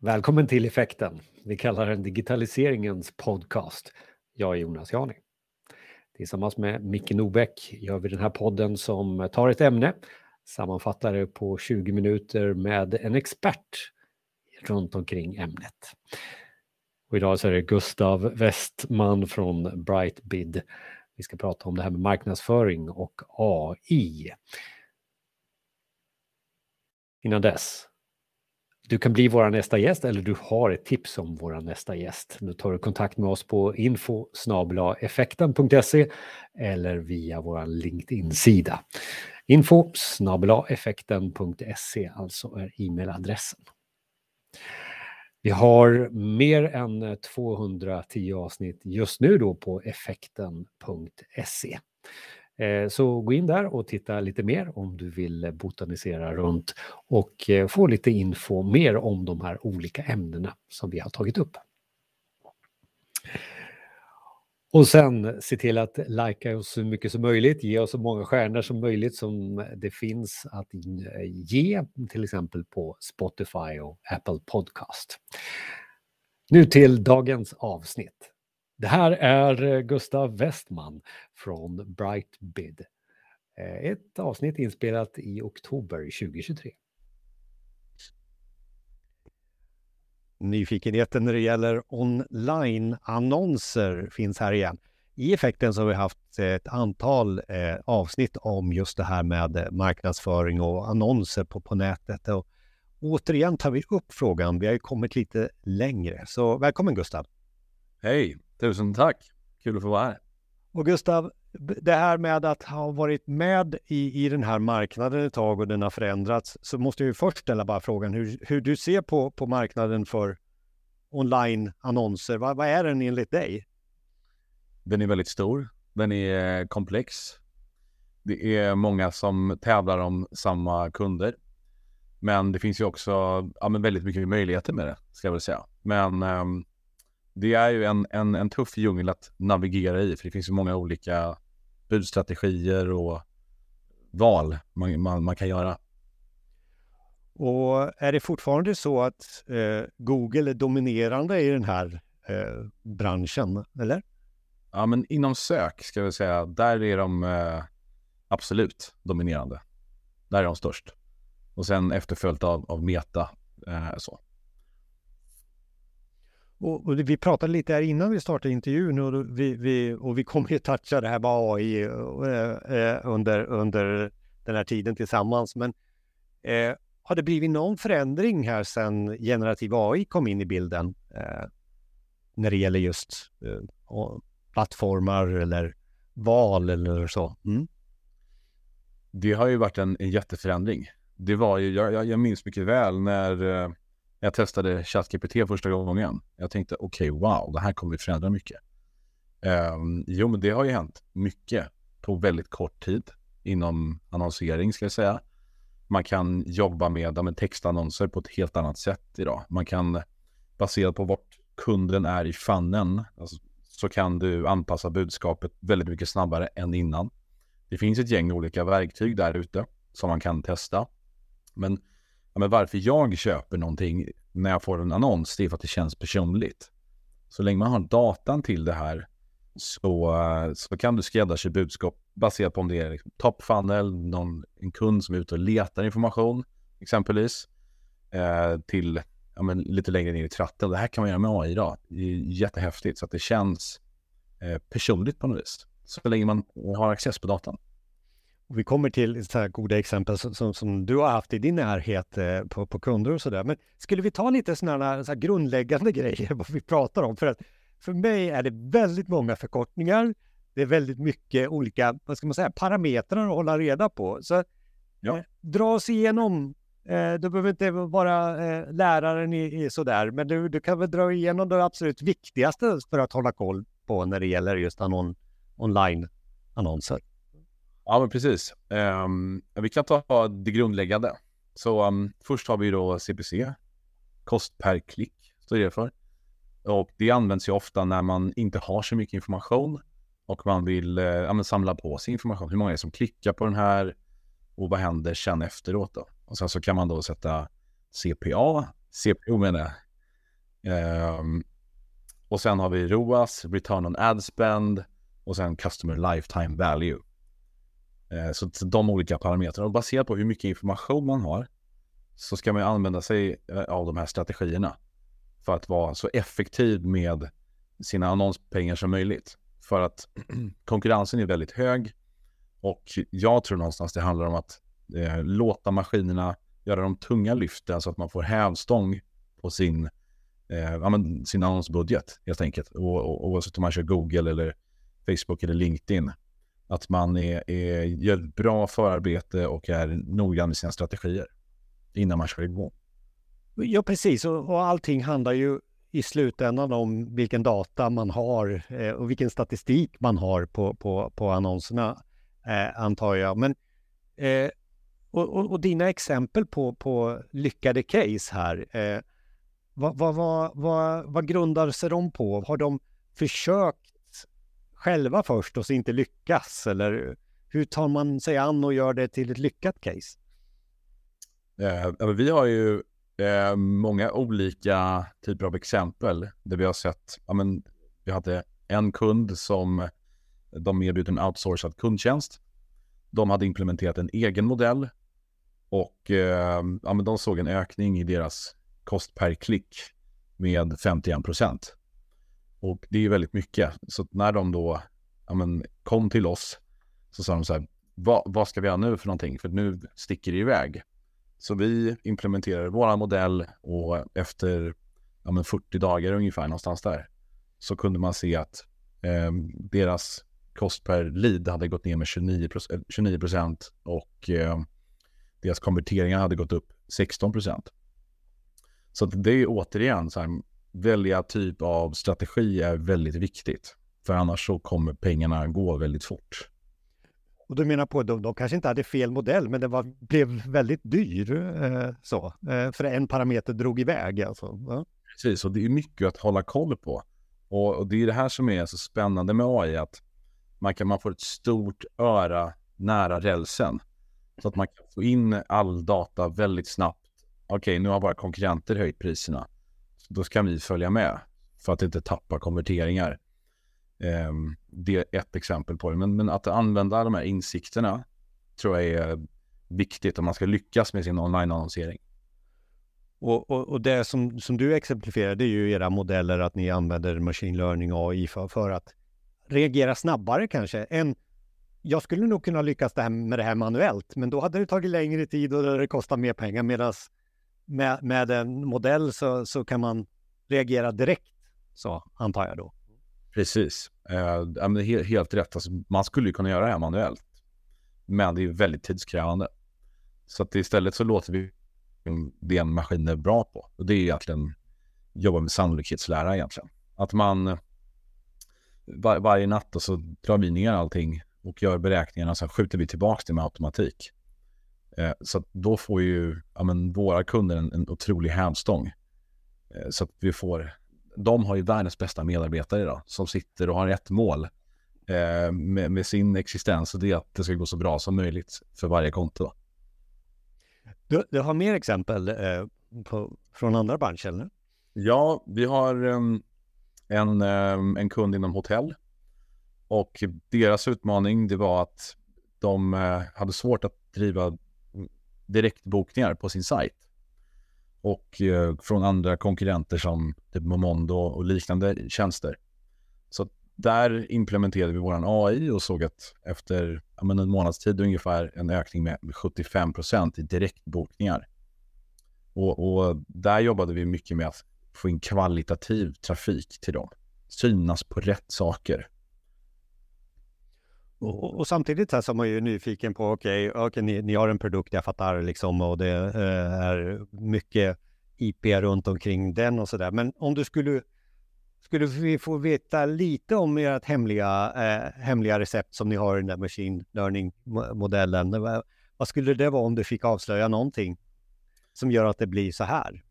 Välkommen till Effekten. Vi kallar den digitaliseringens podcast. Jag är Jonas Jani. Tillsammans med Micke Nobäck gör vi den här podden som tar ett ämne, sammanfattar det på 20 minuter med en expert runt omkring ämnet. Och idag så är det Gustav Westman från Brightbid. Vi ska prata om det här med marknadsföring och AI. Innan dess du kan bli vår nästa gäst eller du har ett tips om vår nästa gäst. Då tar du kontakt med oss på info effekten.se eller via vår LinkedIn-sida. Info effekten.se alltså är e-mailadressen. Vi har mer än 210 avsnitt just nu då på effekten.se. Eh, så gå in där och titta lite mer om du vill botanisera runt och eh, få lite info mer om de här olika ämnena som vi har tagit upp. Och sen se till att likea oss så mycket som möjligt, ge oss så många stjärnor som möjligt som det finns att eh, ge, till exempel på Spotify och Apple Podcast. Nu till dagens avsnitt. Det här är eh, Gustav Westman från Brightbid. Eh, ett avsnitt inspelat i oktober 2023. Nyfikenheten när det gäller online-annonser finns här igen. I effekten så har vi haft ett antal eh, avsnitt om just det här med marknadsföring och annonser på, på nätet. Och återigen tar vi upp frågan. Vi har ju kommit lite längre. Så välkommen Gustav! Hej! Tusen tack! Kul att få vara här. Och Gustav, det här med att ha varit med i, i den här marknaden ett tag och den har förändrats, så måste jag ju först ställa bara frågan hur, hur du ser på, på marknaden för online-annonser. Vad, vad är den enligt dig? Den är väldigt stor. Den är komplex. Det är många som tävlar om samma kunder. Men det finns ju också ja, väldigt mycket möjligheter med det, ska jag väl säga. Men um, det är ju en, en, en tuff djungel att navigera i, för det finns ju många olika budstrategier och val man, man, man kan göra. Och är det fortfarande så att eh, Google är dominerande i den här eh, branschen, eller? Ja, men inom sök ska vi säga, där är de eh, absolut dominerande. Där är de störst. Och sen efterföljt av, av Meta. Eh, så. Och, och, vi pratade lite här innan vi startade intervjun och vi, vi, och vi kommer ju toucha det här med AI eh, eh, under, under den här tiden tillsammans. Men eh, har det blivit någon förändring här sedan generativ AI kom in i bilden eh, när det gäller just eh, plattformar eller val eller så? Mm. Det har ju varit en, en jätteförändring. Det var ju, jag, jag minns mycket väl när eh, jag testade ChatGPT första gången. Jag tänkte okej, okay, wow, det här kommer att förändra mycket. Um, jo, men det har ju hänt mycket på väldigt kort tid inom annonsering ska jag säga. Man kan jobba med, med textannonser på ett helt annat sätt idag. Man kan baserat på vart kunden är i fannen alltså, så kan du anpassa budskapet väldigt mycket snabbare än innan. Det finns ett gäng olika verktyg där ute som man kan testa. Men ja, men varför jag köper någonting när jag får en annons, det är för att det känns personligt. Så länge man har datan till det här så, så kan du skräddarsy budskap baserat på om det är liksom top funnel, någon, en kund som är ute och letar information exempelvis, eh, till ja, men lite längre ner i tratten. Det här kan man göra med AI idag. Det är jättehäftigt så att det känns eh, personligt på något vis. Så länge man har access på datan. Och vi kommer till så här goda exempel som, som, som, du har haft i din närhet eh, på, på kunder och sådär. Men skulle vi ta lite sådana så grundläggande grejer, vad vi pratar om? För att för mig är det väldigt många förkortningar. Det är väldigt mycket olika, vad ska man säga, parametrar att hålla reda på. Så ja. eh, dra oss igenom. Eh, du behöver inte vara eh, läraren i, i sådär, men du, du kan väl dra igenom det absolut viktigaste för att hålla koll på när det gäller just anon, online-annonser. Ja, men precis. Um, vi kan ta det grundläggande. Så um, först har vi då CPC, kost per klick, står det för. Och det används ju ofta när man inte har så mycket information och man vill uh, ja, samla på sig information. Hur många är det som klickar på den här och vad händer sen efteråt då? Och sen så kan man då sätta CPA, CPO menar jag, Um, och sen har vi ROAS, Return on Ad Spend och sen Customer Lifetime Value. Eh, så de olika parametrarna. Och baserat på hur mycket information man har så ska man använda sig eh, av de här strategierna för att vara så effektiv med sina annonspengar som möjligt. För att konkurrensen är väldigt hög och jag tror någonstans det handlar om att eh, låta maskinerna göra de tunga lyften så att man får hävstång på sin, eh, ja, men, sin annonsbudget helt enkelt. Oavsett om man kör Google eller Facebook eller LinkedIn. Att man är, är, gör bra förarbete och är noggrann med sina strategier innan man kör igång. Ja, precis. Och, och allting handlar ju i slutändan om vilken data man har eh, och vilken statistik man har på, på, på annonserna, eh, antar jag. Men, eh, och, och, och, dina exempel på, på lyckade case här, eh, vad, vad, vad, vad, vad grundar sig de på? Har de försökt själva först och så inte lyckas? Eller hur tar man sig an och gör det till ett lyckat case? Eh, vi har ju eh, många olika typer av exempel där vi har sett, ja, men, vi hade en kund som de erbjuder en outsourcad kundtjänst. De hade implementerat en egen modell och eh, ja, men de såg en ökning i deras kost per klick med 51 procent. Och det är väldigt mycket. Så när de då ja, men, kom till oss så sa de så här, Va, vad ska vi göra nu för någonting? För nu sticker det iväg. Så vi implementerade vår modell och efter ja, 40 dagar ungefär någonstans där så kunde man se att eh, deras kost per lead hade gått ner med 29 29 eh, procent och eh, deras konverteringar hade gått upp 16 procent. Så det är återigen så här, välja typ av strategi är väldigt viktigt. För annars så kommer pengarna gå väldigt fort. Och du menar på att de, de kanske inte hade fel modell, men den var, blev väldigt dyr. Eh, så, eh, för en parameter drog iväg alltså. Ja. Precis, och det är mycket att hålla koll på. Och, och, det är det här som är så spännande med AI, att man, kan, man får ett stort öra nära rälsen. Så att man kan få in all data väldigt snabbt. Okej, okay, nu har våra konkurrenter höjt priserna. Då kan vi följa med för att inte tappa konverteringar. Ehm, det är ett exempel på det. Men, men, att använda de här insikterna tror jag är viktigt om man ska lyckas med sin online-annonsering. Och, och, och, det som, som du exemplifierar, det är ju era modeller att ni använder machine learning och AI för, för att reagera snabbare kanske än jag skulle nog kunna lyckas det här med det här manuellt, men då hade det tagit längre tid och det kostat mer pengar. Medan med, med en modell så, så kan man reagera direkt, så antar jag då. Precis. Eh, helt, helt rätt. Alltså, man skulle ju kunna göra det här manuellt. Men det är väldigt tidskrävande. Så att istället så låter vi det en maskin är bra på. Och det är egentligen jobba med sannolikhetslära egentligen. Att man var, varje natt och så drar vi ner allting och gör beräkningarna och sen skjuter vi tillbaka det med automatik. Eh, så då får ju ja, men, våra kunder en, en otrolig hävstång. Eh, så att vi får de har ju världens bästa medarbetare idag som sitter och har ett mål eh, med, med, sin existens och det är att det ska gå så bra som möjligt för varje konto. Du, du har mer exempel eh, på, från andra branscher? Eller? Ja, vi har um, en, um, en kund inom hotell och deras utmaning det var att de hade svårt att driva direktbokningar på sin sajt och eh, från andra konkurrenter som typ Momondo och liknande tjänster. Så där implementerade vi vår AI och såg att efter ja, en månads tid ungefär en ökning med 75 procent i direktbokningar. Och, och, där jobbade vi mycket med att få in kvalitativ trafik till dem. Synas på rätt saker. Och, och, samtidigt så, så är man ju nyfiken på, okej, okay, okay, ni, ni, har en produkt, jag fattar liksom, och det eh, är mycket IP runt omkring den och så där. Men om du skulle, skulle vi få veta lite om ert hemliga, eh, hemliga recept som ni har i den där machine learning-modellen. Vad skulle det vara om du fick avslöja någonting som gör att det blir så här?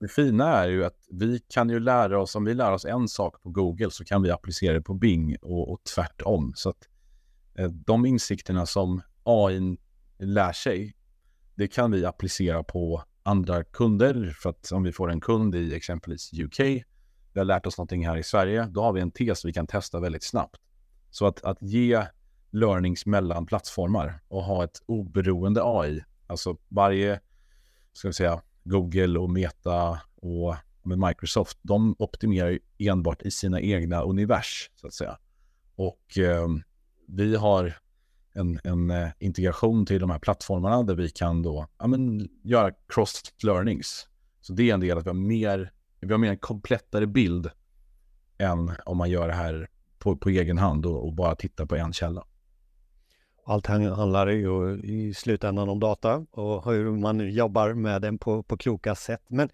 Det fina är ju att vi kan ju lära oss, om vi lär oss en sak på Google så kan vi applicera det på Bing och, och tvärtom. Så att Eh, de insikterna som AI lär sig, det kan vi applicera på andra kunder. För att om vi får en kund i exempelvis UK, vi har lärt oss någonting här i Sverige, då har vi en tes vi kan testa väldigt snabbt. Så att, att ge learnings mellan plattformar och ha ett oberoende AI, alltså varje, ska vi säga, Google och Meta och med Microsoft, de optimerar ju enbart i sina egna univers, så att säga. Och eh, vi har en, en eh, integration till de här plattformarna där vi kan då ja, men, göra cross learnings. Så det är en del att vi har mer, vi har mer en komplettare bild än om man gör det här på, på egen hand och, och bara tittar på en källa. Allt handlar ju i slutändan om data och hur man jobbar med den på, på kloka sätt. Men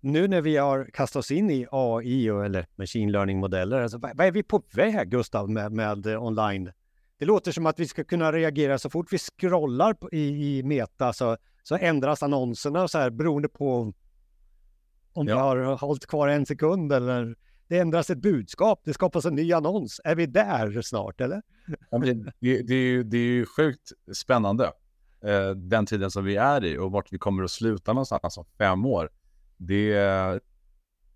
nu när vi har kastat oss in i AI eller machine learning-modeller, alltså, vad är vi på väg Gustav med, med online? Det låter som att vi ska kunna reagera så fort vi scrollar i, i Meta så, så ändras annonserna så här beroende på om ja. vi har hållit kvar en sekund eller det ändras ett budskap, det skapas en ny annons. Är vi där snart eller? Ja, det, det, är ju, det är ju sjukt spännande, eh, den tiden som vi är i och vart vi kommer att sluta någonstans om fem år. Det är,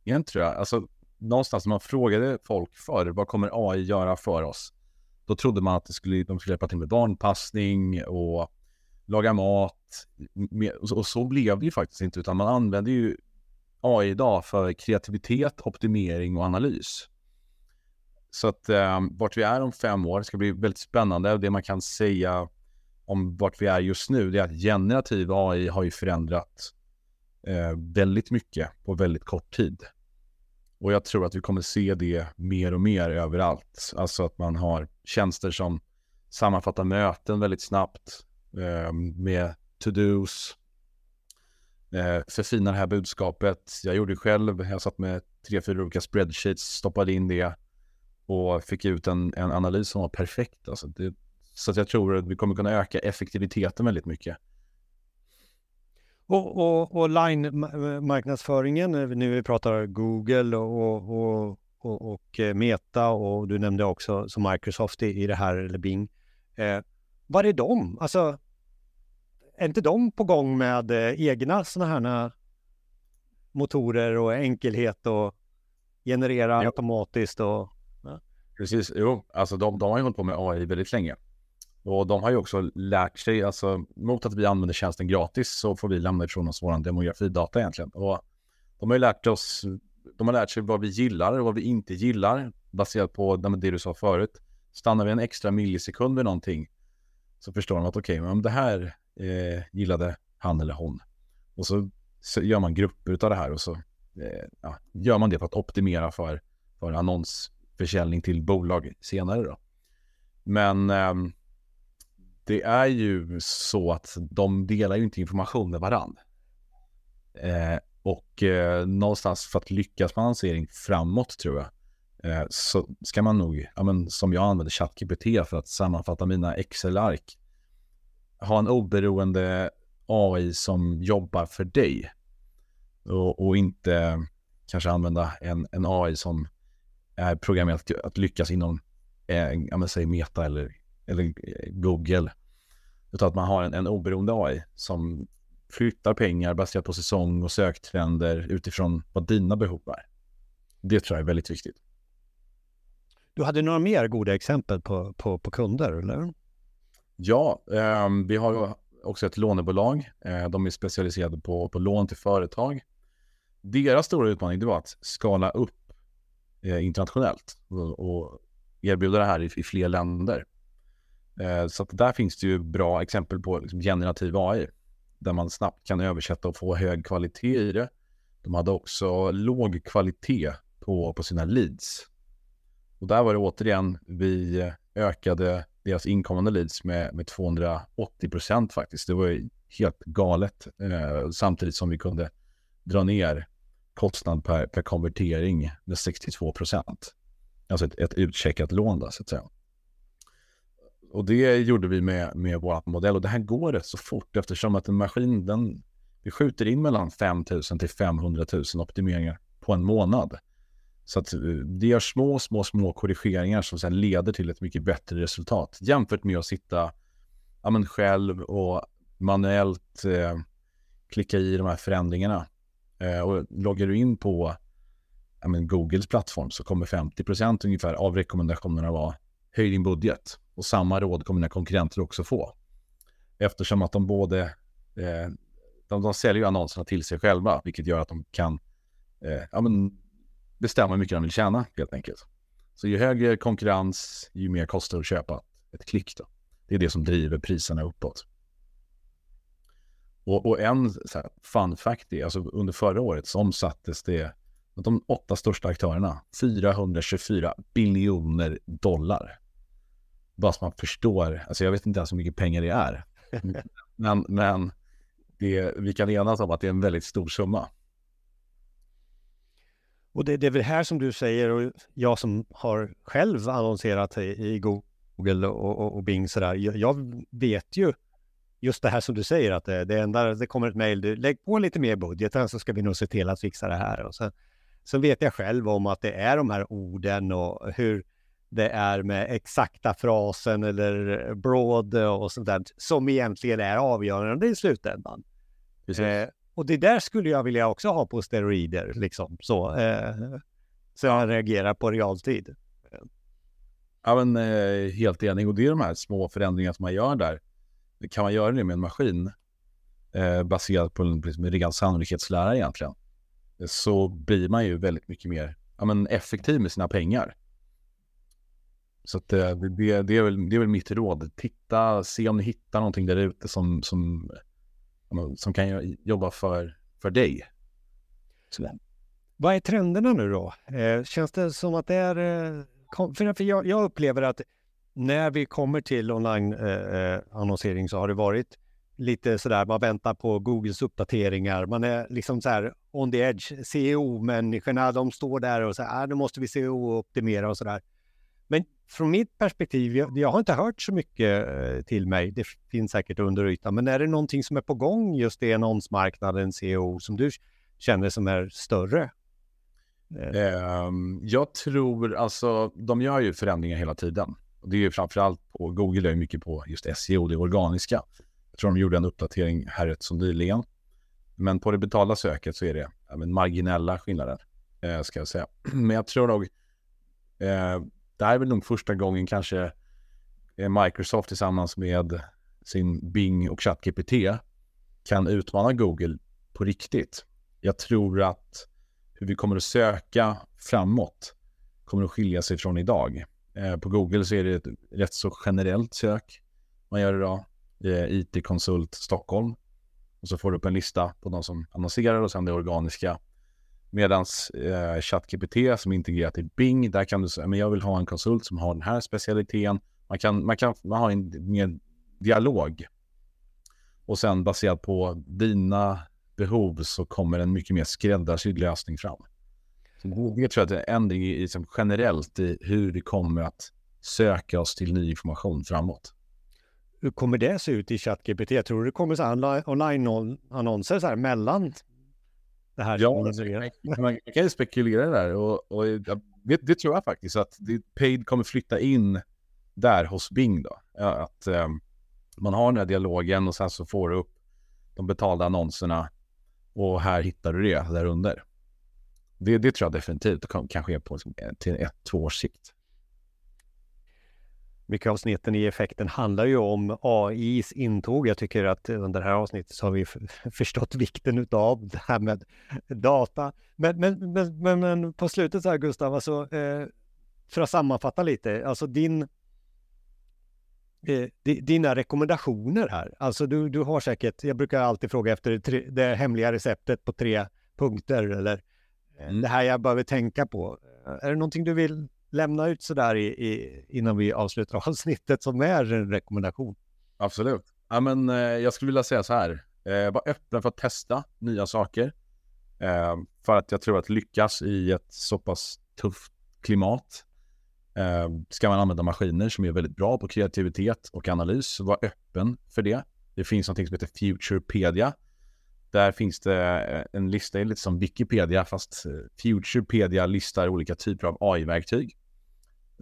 igen tror jag, alltså någonstans när man frågade folk förr, vad kommer AI göra för oss? Då trodde man att det skulle, de skulle hjälpa till med barnpassning och laga mat. Och så blev det ju faktiskt inte, utan man använder ju AI idag för kreativitet, optimering och analys. Så att eh, vart vi är om fem år ska bli väldigt spännande. Det man kan säga om vart vi är just nu, det är att generativ AI har ju förändrat eh, väldigt mycket på väldigt kort tid. Och jag tror att vi kommer se det mer och mer överallt. Alltså att man har tjänster som sammanfattar möten väldigt snabbt eh, med to-dos, eh, förfinar det här budskapet. Jag gjorde det själv, jag satt med tre, fyra olika spreadsheets, stoppade in det och fick ut en, en analys som var perfekt. Alltså det, så att jag tror att vi kommer kunna öka effektiviteten väldigt mycket. Och, och, och line-marknadsföringen, eh, nu vi pratar Google och, och, och, och, eh, Meta och du nämnde också som Microsoft i, i det här, eller Bing. Eh, vad är de? Alltså, är inte de på gång med eh, egna sådana här motorer och enkelhet och generera ja. automatiskt och... Ja. Precis, jo, alltså de, de har ju hållit på med AI väldigt länge. Och de har ju också lärt sig, alltså mot att vi använder tjänsten gratis så får vi lämna ifrån oss vår demografidata egentligen. Och de har ju lärt oss, de har lärt sig vad vi gillar och vad vi inte gillar baserat på det du sa förut. Stannar vi en extra millisekund vid någonting så förstår de att okej, okay, men det här eh, gillade han eller hon. Och så, så gör man grupper av det här och så eh, ja, gör man det för att optimera för, för annonsförsäljning till bolag senare då. Men eh, det är ju så att de delar ju inte information med varandra. Eh, och eh, någonstans för att lyckas med annonsering framåt tror jag, eh, så ska man nog, ja, men, som jag använder ChatGPT för att sammanfatta mina Excel-ark, ha en oberoende AI som jobbar för dig. Och, och inte kanske använda en, en AI som är programmerad att, att lyckas inom, eh, ja, men, säg Meta eller eller eh, Google. Utan att man har en, en oberoende AI som flyttar pengar baserat på säsong och söktrender utifrån vad dina behov är. Det tror jag är väldigt viktigt. Du hade några mer goda exempel på, på, på kunder, eller? Ja, eh, vi har också ett lånebolag. Eh, de är specialiserade på, på lån till företag. Deras stora utmaning det var att skala upp eh, internationellt och, och erbjuda det här i, i fler länder. Eh, så där finns det ju bra exempel på liksom generativ AI där man snabbt kan översätta och få hög kvalitet i det. De hade också låg kvalitet på, på sina leads. Och där var det återigen, vi ökade deras inkommande leads med, med 280 procent faktiskt. Det var ju helt galet. Eh, samtidigt som vi kunde dra ner kostnad per, per konvertering med 62 procent. Alltså ett, ett utcheckat lån då, så att säga. Och det gjorde vi med, med vår modell och det här går rätt så fort eftersom att en maskin, den, vi skjuter in mellan 5 000 till 500 000 optimeringar på en månad. Så att eh, det gör små, små, små korrigeringar som sedan leder till ett mycket bättre resultat jämfört med att sitta ja, men själv och manuellt eh, klicka i de här förändringarna. Eh, och loggar du in på ja, men Googles plattform så kommer 50% ungefär av rekommendationerna vara höj din budget. Och samma råd kommer dina konkurrenter också få. Eftersom att de både eh, de, de säljer ju annonserna till sig själva, vilket gör att de kan eh, ja, men bestämma hur mycket de vill tjäna helt enkelt. Så ju högre konkurrens, ju mer kostar det att köpa ett klick. Då. Det är det som driver priserna uppåt. Och, och en så här, fun fact är, alltså under förra året så omsattes det de åtta största aktörerna 424 biljoner dollar. Bara så man förstår, alltså jag vet inte ens hur mycket pengar det är. men men det, vi kan enas om att det är en väldigt stor summa. Och det, det är väl här som du säger och jag som har själv annonserat i, i Google och, och, och Bing sådär. Jag, jag, vet ju just det här som du säger att det, det enda, det kommer ett mejl, lägg på lite mer budgeten så ska vi nog se till att fixa det här. Och sen, sen vet jag själv om att det är de här orden och hur det är med exakta frasen eller broad och sånt där som egentligen är avgörande i slutändan. Eh, och det där skulle jag vilja också ha på steroider, liksom så. Eh, så jag reagerar på realtid. Ja, men eh, helt enig. Och det är de här små förändringarna som man gör där. Kan man göra det med en maskin eh, baserat på en liksom, ren sannolikhetslära egentligen, så blir man ju väldigt mycket mer ja, men effektiv med sina pengar. Så att, eh, det, det, är väl, det är väl mitt råd. Titta, se om ni hittar någonting där ute som, som som kan jobba för, för dig. Så. Vad är trenderna nu då? Eh, känns det som att det är... Eh, för jag, jag, upplever att när vi kommer till online-annonsering eh, eh så har det varit lite sådär, man väntar på Googles uppdateringar. Man är liksom så här on the edge. CEO-människorna, de står där och säger, här, ah, nu måste vi CEO-optimera och sådär. där från mitt perspektiv, jag, jag, har inte hört så mycket eh, till mig. Det finns säkert under ytan. Men är det någonting som är på gång just i annonsmarknaden, CEO, som du känner som är större? Um, jag tror, alltså, de gör ju förändringar hela tiden. Det är ju framförallt på, Google är mycket på just SEO, det organiska. Jag tror de gjorde en uppdatering här rätt så nyligen. Men på det betalda söket så är det ja, marginella skillnader, eh, ska jag säga. Men jag tror nog, eh, det här är väl nog första gången kanske eh, Microsoft tillsammans med sin Bing och ChatGPT kan utmana Google på riktigt. Jag tror att hur vi kommer att söka framåt kommer att skilja sig från idag. Eh, på Google så är det ett rätt så generellt sök man gör idag. Eh, IT-konsult Stockholm. Och så får du upp en lista på de som annonserar och sen det organiska Medan eh, ChatGPT som är integrerat i Bing, där kan du säga, men jag vill ha en konsult som har den här specialiteten. Man kan, man kan man har en mer dialog. Och sen baserat på dina behov så kommer en mycket mer skräddarsydd lösning fram. Så det tror jag är en ändring i, liksom generellt i hur vi kommer att söka oss till ny information framåt. Hur kommer det se ut i ChatGPT? Tror du det kommer så online-annonser mellan det här ja, man, man kan ju spekulera där och, och det, det, tror jag faktiskt att det, Paid kommer flytta in där hos Bing då. Att um, man har den här dialogen och sen så får du upp de betalda annonserna och här hittar du det där under. Det, det tror jag definitivt kan, kan ske på till ett, två års sikt mycket av snitten i effekten handlar ju om AIs intåg. Jag tycker att under det här avsnittet så har vi förstått vikten av det här med data. Men, men, men, men, men på slutet så här Gustav, alltså, eh, för att sammanfatta lite, alltså din eh, dina rekommendationer här. Alltså du, du har säkert, jag brukar alltid fråga efter tre, det hemliga receptet på tre punkter eller eh, mm. det här jag behöver tänka på. Är det någonting du vill lämna ut sådär i, i, innan vi avslutar avsnittet som är en rekommendation? Absolut. Ja, men, eh, jag skulle vilja säga så här. Eh, var öppen för att testa nya saker. Eh, för att jag tror att lyckas i ett så pass tufft klimat eh, ska man använda maskiner som är väldigt bra på kreativitet och analys. Var öppen för det. Det finns något som heter Futurepedia. Där finns det eh, en lista, lite som Wikipedia, fast eh, Futurepedia listar olika typer av AI-verktyg.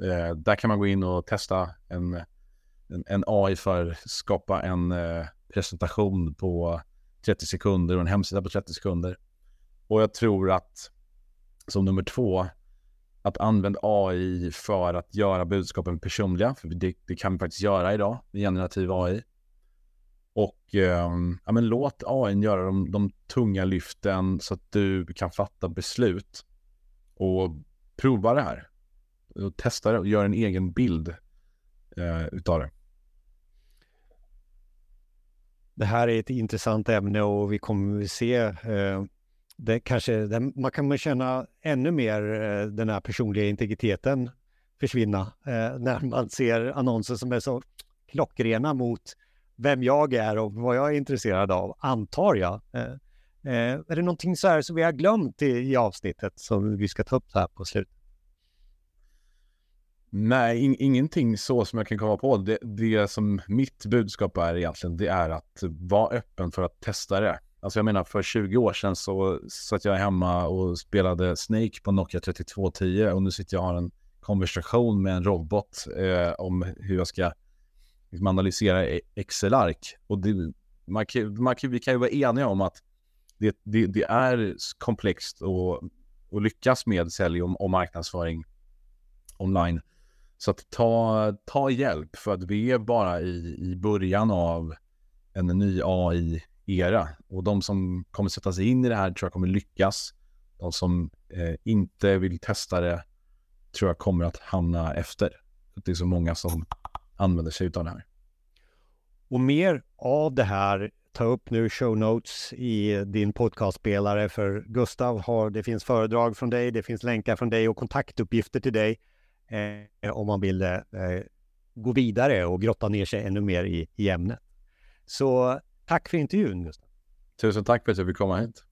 Eh, där kan man gå in och testa en, en, en AI för att skapa en eh, presentation på 30 sekunder och en hemsida på 30 sekunder. Och jag tror att som nummer två, att använda AI för att göra budskapen personliga, för det, det kan vi faktiskt göra idag med generativ AI. Och eh, ja, men låt AI göra de, de tunga lyften så att du kan fatta beslut och prova det här. Och testa det och göra en egen bild eh, utav det. Det här är ett intressant ämne och vi kommer att se eh, det kanske, man kan känna ännu mer eh, den här personliga integriteten försvinna eh, när man ser annonser som är så klockrena mot vem jag är och vad jag är intresserad av, antar jag. Eh, eh är det någonting så här som vi har glömt i, i avsnittet som vi ska ta upp här på slutet? Nej, in, ingenting så som jag kan komma på. Det, det som mitt budskap är egentligen, det är att vara öppen för att testa det. Alltså jag menar, för 20 år sedan så satt jag hemma och spelade Snake på Nokia 3210 och nu sitter jag och har en konversation med en robot eh, om hur jag ska liksom, analysera e- Excel-ark. Och det, man kan, man kan, vi kan ju vara eniga om att det, det, det är komplext att lyckas med sälj och, och marknadsföring online. Så att ta, ta hjälp för att vi är bara i, i början av en ny AI-era. Och de som kommer sätta sig in i det här tror jag kommer lyckas. De som eh, inte vill testa det tror jag kommer att hamna efter. Det är så många som använder sig av det här. Och mer av det här, ta upp nu show notes i din podcastspelare för Gustav har, det finns föredrag från dig, det finns länkar från dig och kontaktuppgifter till dig eh, om man vill eh, gå vidare och grotta ner sig ännu mer i, i ämnet. Så tack för intervjun Gustav. Tusen tack för att jag fick komma hit.